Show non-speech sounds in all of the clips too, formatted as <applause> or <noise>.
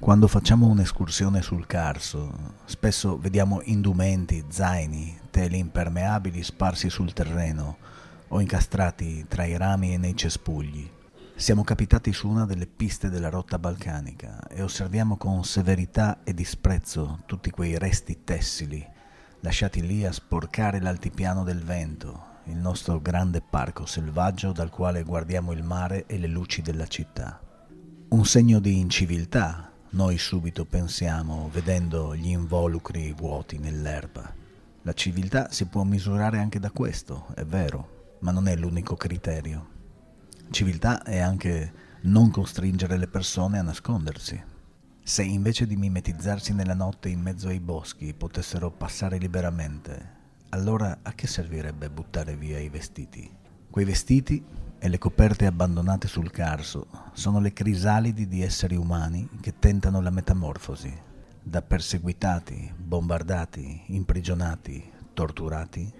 Quando facciamo un'escursione sul Carso, spesso vediamo indumenti, zaini, tele impermeabili sparsi sul terreno o incastrati tra i rami e nei cespugli. Siamo capitati su una delle piste della rotta balcanica e osserviamo con severità e disprezzo tutti quei resti tessili lasciati lì a sporcare l'altipiano del vento, il nostro grande parco selvaggio dal quale guardiamo il mare e le luci della città. Un segno di inciviltà noi subito pensiamo vedendo gli involucri vuoti nell'erba. La civiltà si può misurare anche da questo, è vero, ma non è l'unico criterio. Civiltà è anche non costringere le persone a nascondersi. Se invece di mimetizzarsi nella notte in mezzo ai boschi potessero passare liberamente, allora a che servirebbe buttare via i vestiti? Quei vestiti e le coperte abbandonate sul carso sono le crisalidi di esseri umani che tentano la metamorfosi, da perseguitati, bombardati, imprigionati, torturati,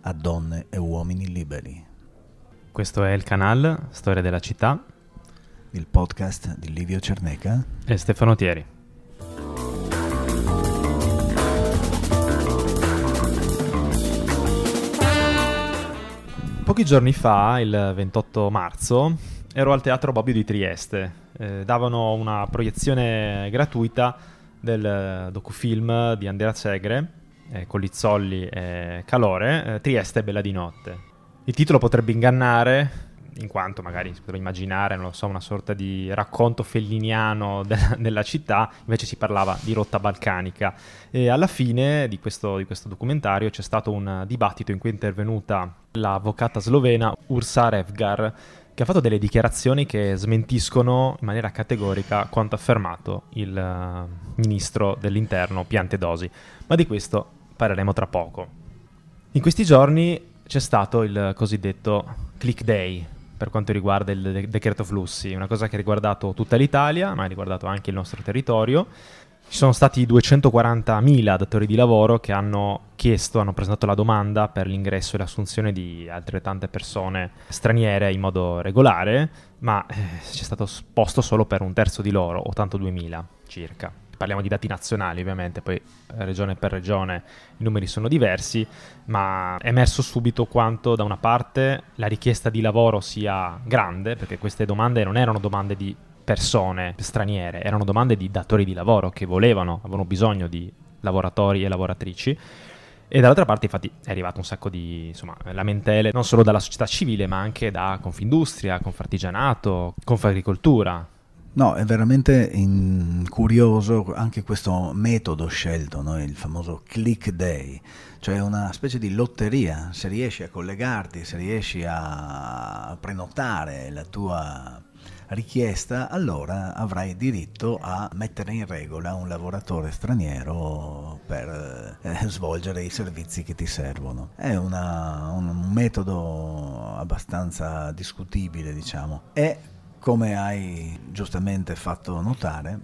a donne e uomini liberi. Questo è il canale Storia della città, il podcast di Livio Cerneca e Stefano Thieri. Pochi giorni fa, il 28 marzo, ero al Teatro Bobbio di Trieste. Eh, davano una proiezione gratuita del docufilm di Andrea Segre, eh, Colizzolli e Calore, eh, Trieste Bella di Notte. Il titolo potrebbe ingannare, in quanto magari si potrebbe immaginare, non lo so, una sorta di racconto felliniano <laughs> de- della città, invece si parlava di rotta balcanica. E alla fine di questo, di questo documentario c'è stato un dibattito in cui è intervenuta l'avvocata slovena Ursa Revgar, che ha fatto delle dichiarazioni che smentiscono in maniera categorica quanto affermato il uh, ministro dell'interno Piantedosi. Ma di questo parleremo tra poco. In questi giorni c'è stato il cosiddetto Click Day, per quanto riguarda il de- decreto flussi, una cosa che ha riguardato tutta l'Italia, ma ha riguardato anche il nostro territorio. Ci sono stati 240.000 datori di lavoro che hanno chiesto, hanno presentato la domanda per l'ingresso e l'assunzione di altrettante persone straniere in modo regolare, ma eh, c'è stato posto solo per un terzo di loro, 82.000 circa parliamo di dati nazionali ovviamente, poi eh, regione per regione i numeri sono diversi, ma è emerso subito quanto da una parte la richiesta di lavoro sia grande, perché queste domande non erano domande di persone straniere, erano domande di datori di lavoro che volevano, avevano bisogno di lavoratori e lavoratrici. E dall'altra parte, infatti, è arrivato un sacco di insomma, lamentele non solo dalla società civile, ma anche da Confindustria, Confartigianato, Confagricoltura, No, è veramente curioso anche questo metodo scelto, no? il famoso click day, cioè una specie di lotteria, se riesci a collegarti, se riesci a prenotare la tua richiesta, allora avrai diritto a mettere in regola un lavoratore straniero per eh, svolgere i servizi che ti servono. È una, un, un metodo abbastanza discutibile, diciamo. È come hai giustamente fatto notare,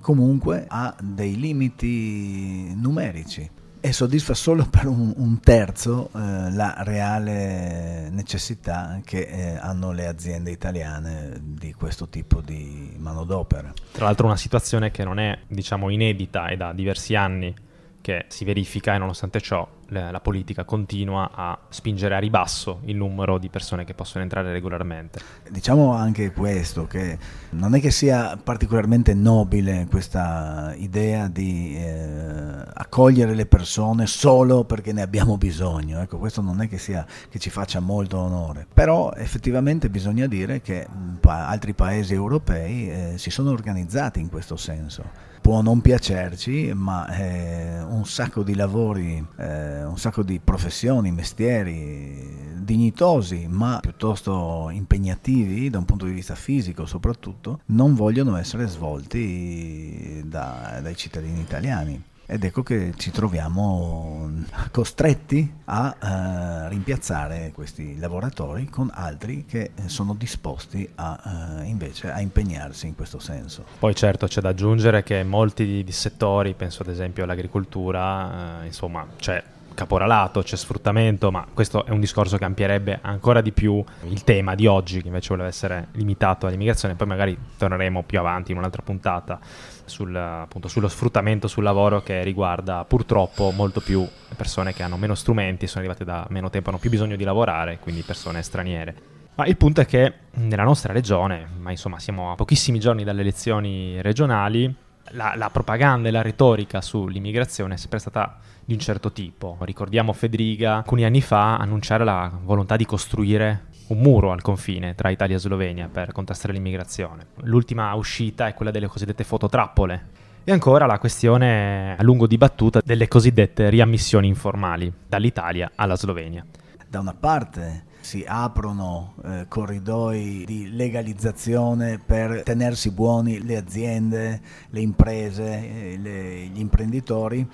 comunque ha dei limiti numerici e soddisfa solo per un, un terzo eh, la reale necessità che eh, hanno le aziende italiane di questo tipo di manodopera. Tra l'altro una situazione che non è diciamo inedita e da diversi anni che si verifica e nonostante ciò la politica continua a spingere a ribasso il numero di persone che possono entrare regolarmente. Diciamo anche questo, che non è che sia particolarmente nobile questa idea di eh, accogliere le persone solo perché ne abbiamo bisogno, ecco, questo non è che, sia, che ci faccia molto onore, però effettivamente bisogna dire che pa- altri paesi europei eh, si sono organizzati in questo senso. Può non piacerci, ma eh, un sacco di lavori, eh, un sacco di professioni, mestieri dignitosi, ma piuttosto impegnativi da un punto di vista fisico soprattutto, non vogliono essere svolti da, dai cittadini italiani ed ecco che ci troviamo costretti a uh, rimpiazzare questi lavoratori con altri che sono disposti a, uh, invece a impegnarsi in questo senso. Poi certo c'è da aggiungere che molti di, di settori, penso ad esempio all'agricoltura, uh, insomma c'è caporalato, c'è sfruttamento, ma questo è un discorso che ampierebbe ancora di più il tema di oggi, che invece voleva essere limitato all'immigrazione. Poi magari torneremo più avanti in un'altra puntata sul, appunto, sullo sfruttamento sul lavoro che riguarda purtroppo molto più persone che hanno meno strumenti, sono arrivate da meno tempo, hanno più bisogno di lavorare, quindi persone straniere. Ma il punto è che nella nostra regione, ma insomma siamo a pochissimi giorni dalle elezioni regionali, la, la, propaganda e la retorica sull'immigrazione è sempre stata di un certo tipo. Ricordiamo Federica alcuni anni fa annunciare la volontà di costruire un muro al confine tra Italia e Slovenia per contrastare l'immigrazione. L'ultima uscita è quella delle cosiddette fototrappole. E ancora la questione a lungo dibattuta delle cosiddette riammissioni informali dall'Italia alla Slovenia. Da una parte si aprono eh, corridoi di legalizzazione per tenersi buoni le aziende, le imprese, eh, le, gli imprenditori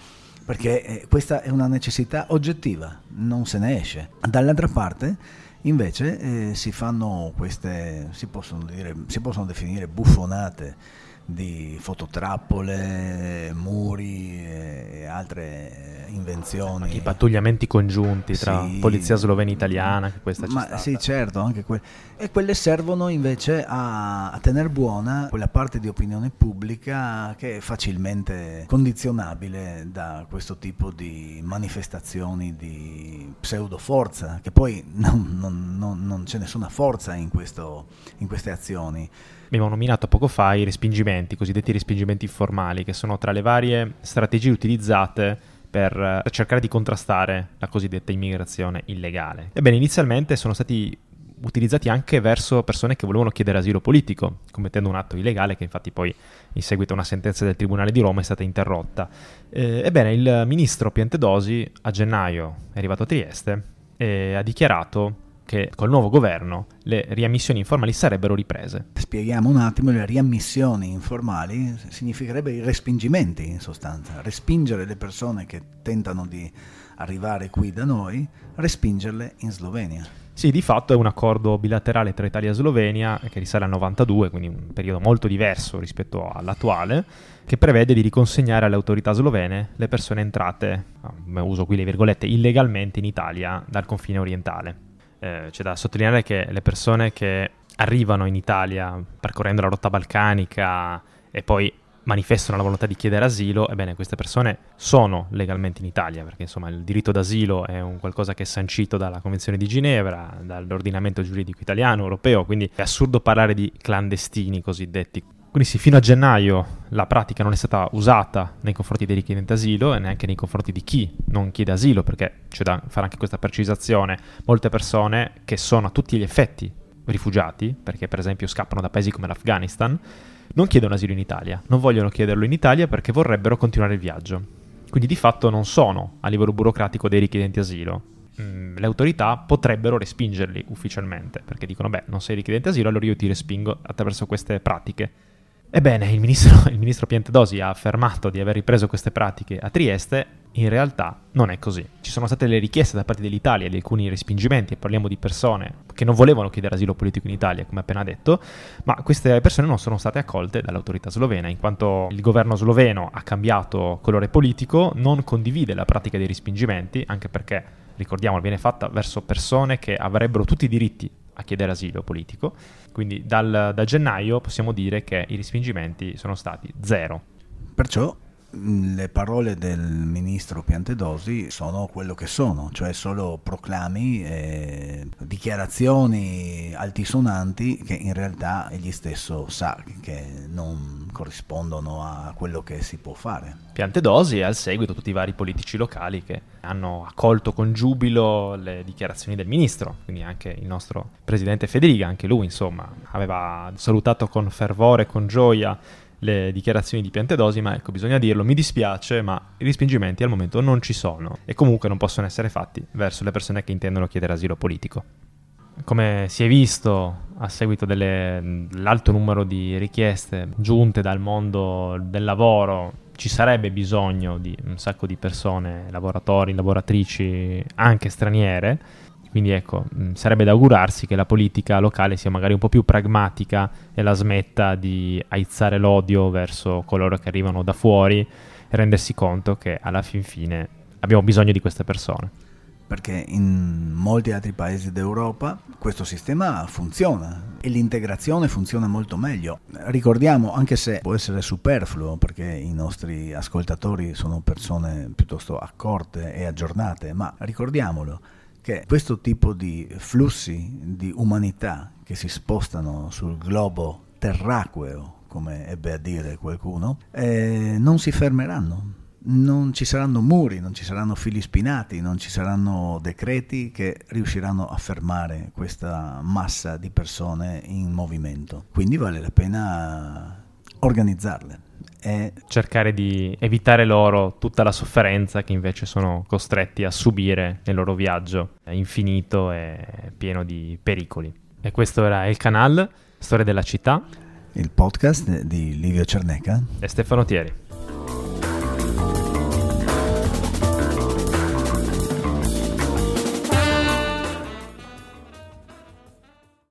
perché eh, questa è una necessità oggettiva, non se ne esce. Dall'altra parte invece eh, si fanno queste, si possono, dire, si possono definire buffonate di fototrappole, muri e altre invenzioni. I pattugliamenti congiunti tra sì, polizia slovena e italiana, che questa ma, Sì, certo, anche que- e quelle servono invece a, a tenere buona quella parte di opinione pubblica che è facilmente condizionabile da questo tipo di manifestazioni di pseudoforza, che poi non, non, non, non c'è nessuna forza in, questo, in queste azioni. Abbiamo nominato poco fa i respingimenti, i cosiddetti respingimenti informali, che sono tra le varie strategie utilizzate per eh, cercare di contrastare la cosiddetta immigrazione illegale. Ebbene, inizialmente sono stati utilizzati anche verso persone che volevano chiedere asilo politico, commettendo un atto illegale che infatti poi in seguito a una sentenza del Tribunale di Roma è stata interrotta. Eh, ebbene, il ministro Piantedosi a gennaio è arrivato a Trieste e ha dichiarato che col nuovo governo le riammissioni informali sarebbero riprese. Spieghiamo un attimo, le riammissioni informali significherebbe i respingimenti in sostanza, respingere le persone che tentano di arrivare qui da noi, respingerle in Slovenia. Sì, di fatto è un accordo bilaterale tra Italia e Slovenia che risale al 92, quindi un periodo molto diverso rispetto all'attuale, che prevede di riconsegnare alle autorità slovene le persone entrate, uso qui le virgolette, illegalmente in Italia dal confine orientale eh, c'è da sottolineare che le persone che arrivano in Italia percorrendo la rotta balcanica e poi manifestano la volontà di chiedere asilo, ebbene queste persone sono legalmente in Italia, perché insomma il diritto d'asilo è un qualcosa che è sancito dalla Convenzione di Ginevra, dall'ordinamento giuridico italiano, europeo, quindi è assurdo parlare di clandestini cosiddetti. Quindi sì, fino a gennaio la pratica non è stata usata nei confronti dei richiedenti asilo e neanche nei confronti di chi non chiede asilo, perché c'è da fare anche questa precisazione. Molte persone che sono a tutti gli effetti rifugiati, perché per esempio scappano da paesi come l'Afghanistan, non chiedono asilo in Italia, non vogliono chiederlo in Italia perché vorrebbero continuare il viaggio. Quindi di fatto non sono a livello burocratico dei richiedenti asilo. Mm, le autorità potrebbero respingerli ufficialmente, perché dicono, beh, non sei richiedente asilo, allora io ti respingo attraverso queste pratiche Ebbene, il ministro, <laughs> il ministro Piantedosi ha affermato di aver ripreso queste pratiche a Trieste, in realtà non è così. Ci sono state le richieste da parte dell'Italia di alcuni respingimenti, e parliamo di persone che non volevano chiedere asilo politico in Italia, come appena detto, ma queste persone non sono state accolte dall'autorità slovena, in quanto il governo sloveno ha cambiato colore politico, non condivide la pratica dei respingimenti, anche perché, ricordiamo, viene fatta verso persone che avrebbero tutti i diritti a chiedere asilo politico. Quindi dal, da gennaio possiamo dire che i respingimenti sono stati zero. Perciò le parole del ministro Piantedosi sono quello che sono, cioè solo proclami e dichiarazioni altisonanti che in realtà egli stesso sa che non corrispondono a quello che si può fare. Piantedosi e al seguito tutti i vari politici locali che hanno accolto con giubilo le dichiarazioni del ministro, quindi anche il nostro presidente Federica, anche lui insomma aveva salutato con fervore, con gioia le dichiarazioni di Piantedosi, ma ecco, bisogna dirlo, mi dispiace, ma i respingimenti al momento non ci sono e comunque non possono essere fatti verso le persone che intendono chiedere asilo politico. Come si è visto a seguito dell'alto numero di richieste giunte dal mondo del lavoro, ci sarebbe bisogno di un sacco di persone, lavoratori, lavoratrici, anche straniere, quindi ecco, mm, sarebbe da augurarsi che la politica locale sia magari un po' più pragmatica e la smetta di aizzare l'odio verso coloro che arrivano da fuori e rendersi conto che alla fin fine abbiamo bisogno di queste persone perché in molti altri paesi d'Europa questo sistema funziona e l'integrazione funziona molto meglio. Ricordiamo, anche se può essere superfluo, perché i nostri ascoltatori sono persone piuttosto accorte e aggiornate, ma ricordiamolo che questo tipo di flussi di umanità che si spostano sul globo terraqueo, come ebbe a dire qualcuno, eh, non si fermeranno non ci saranno muri, non ci saranno fili spinati, non ci saranno decreti che riusciranno a fermare questa massa di persone in movimento. Quindi vale la pena organizzarle. E cercare di evitare loro tutta la sofferenza che invece sono costretti a subire nel loro viaggio infinito e pieno di pericoli. E questo era il canale Storia della città, il podcast di Livio Cerneca e Stefano Thieri.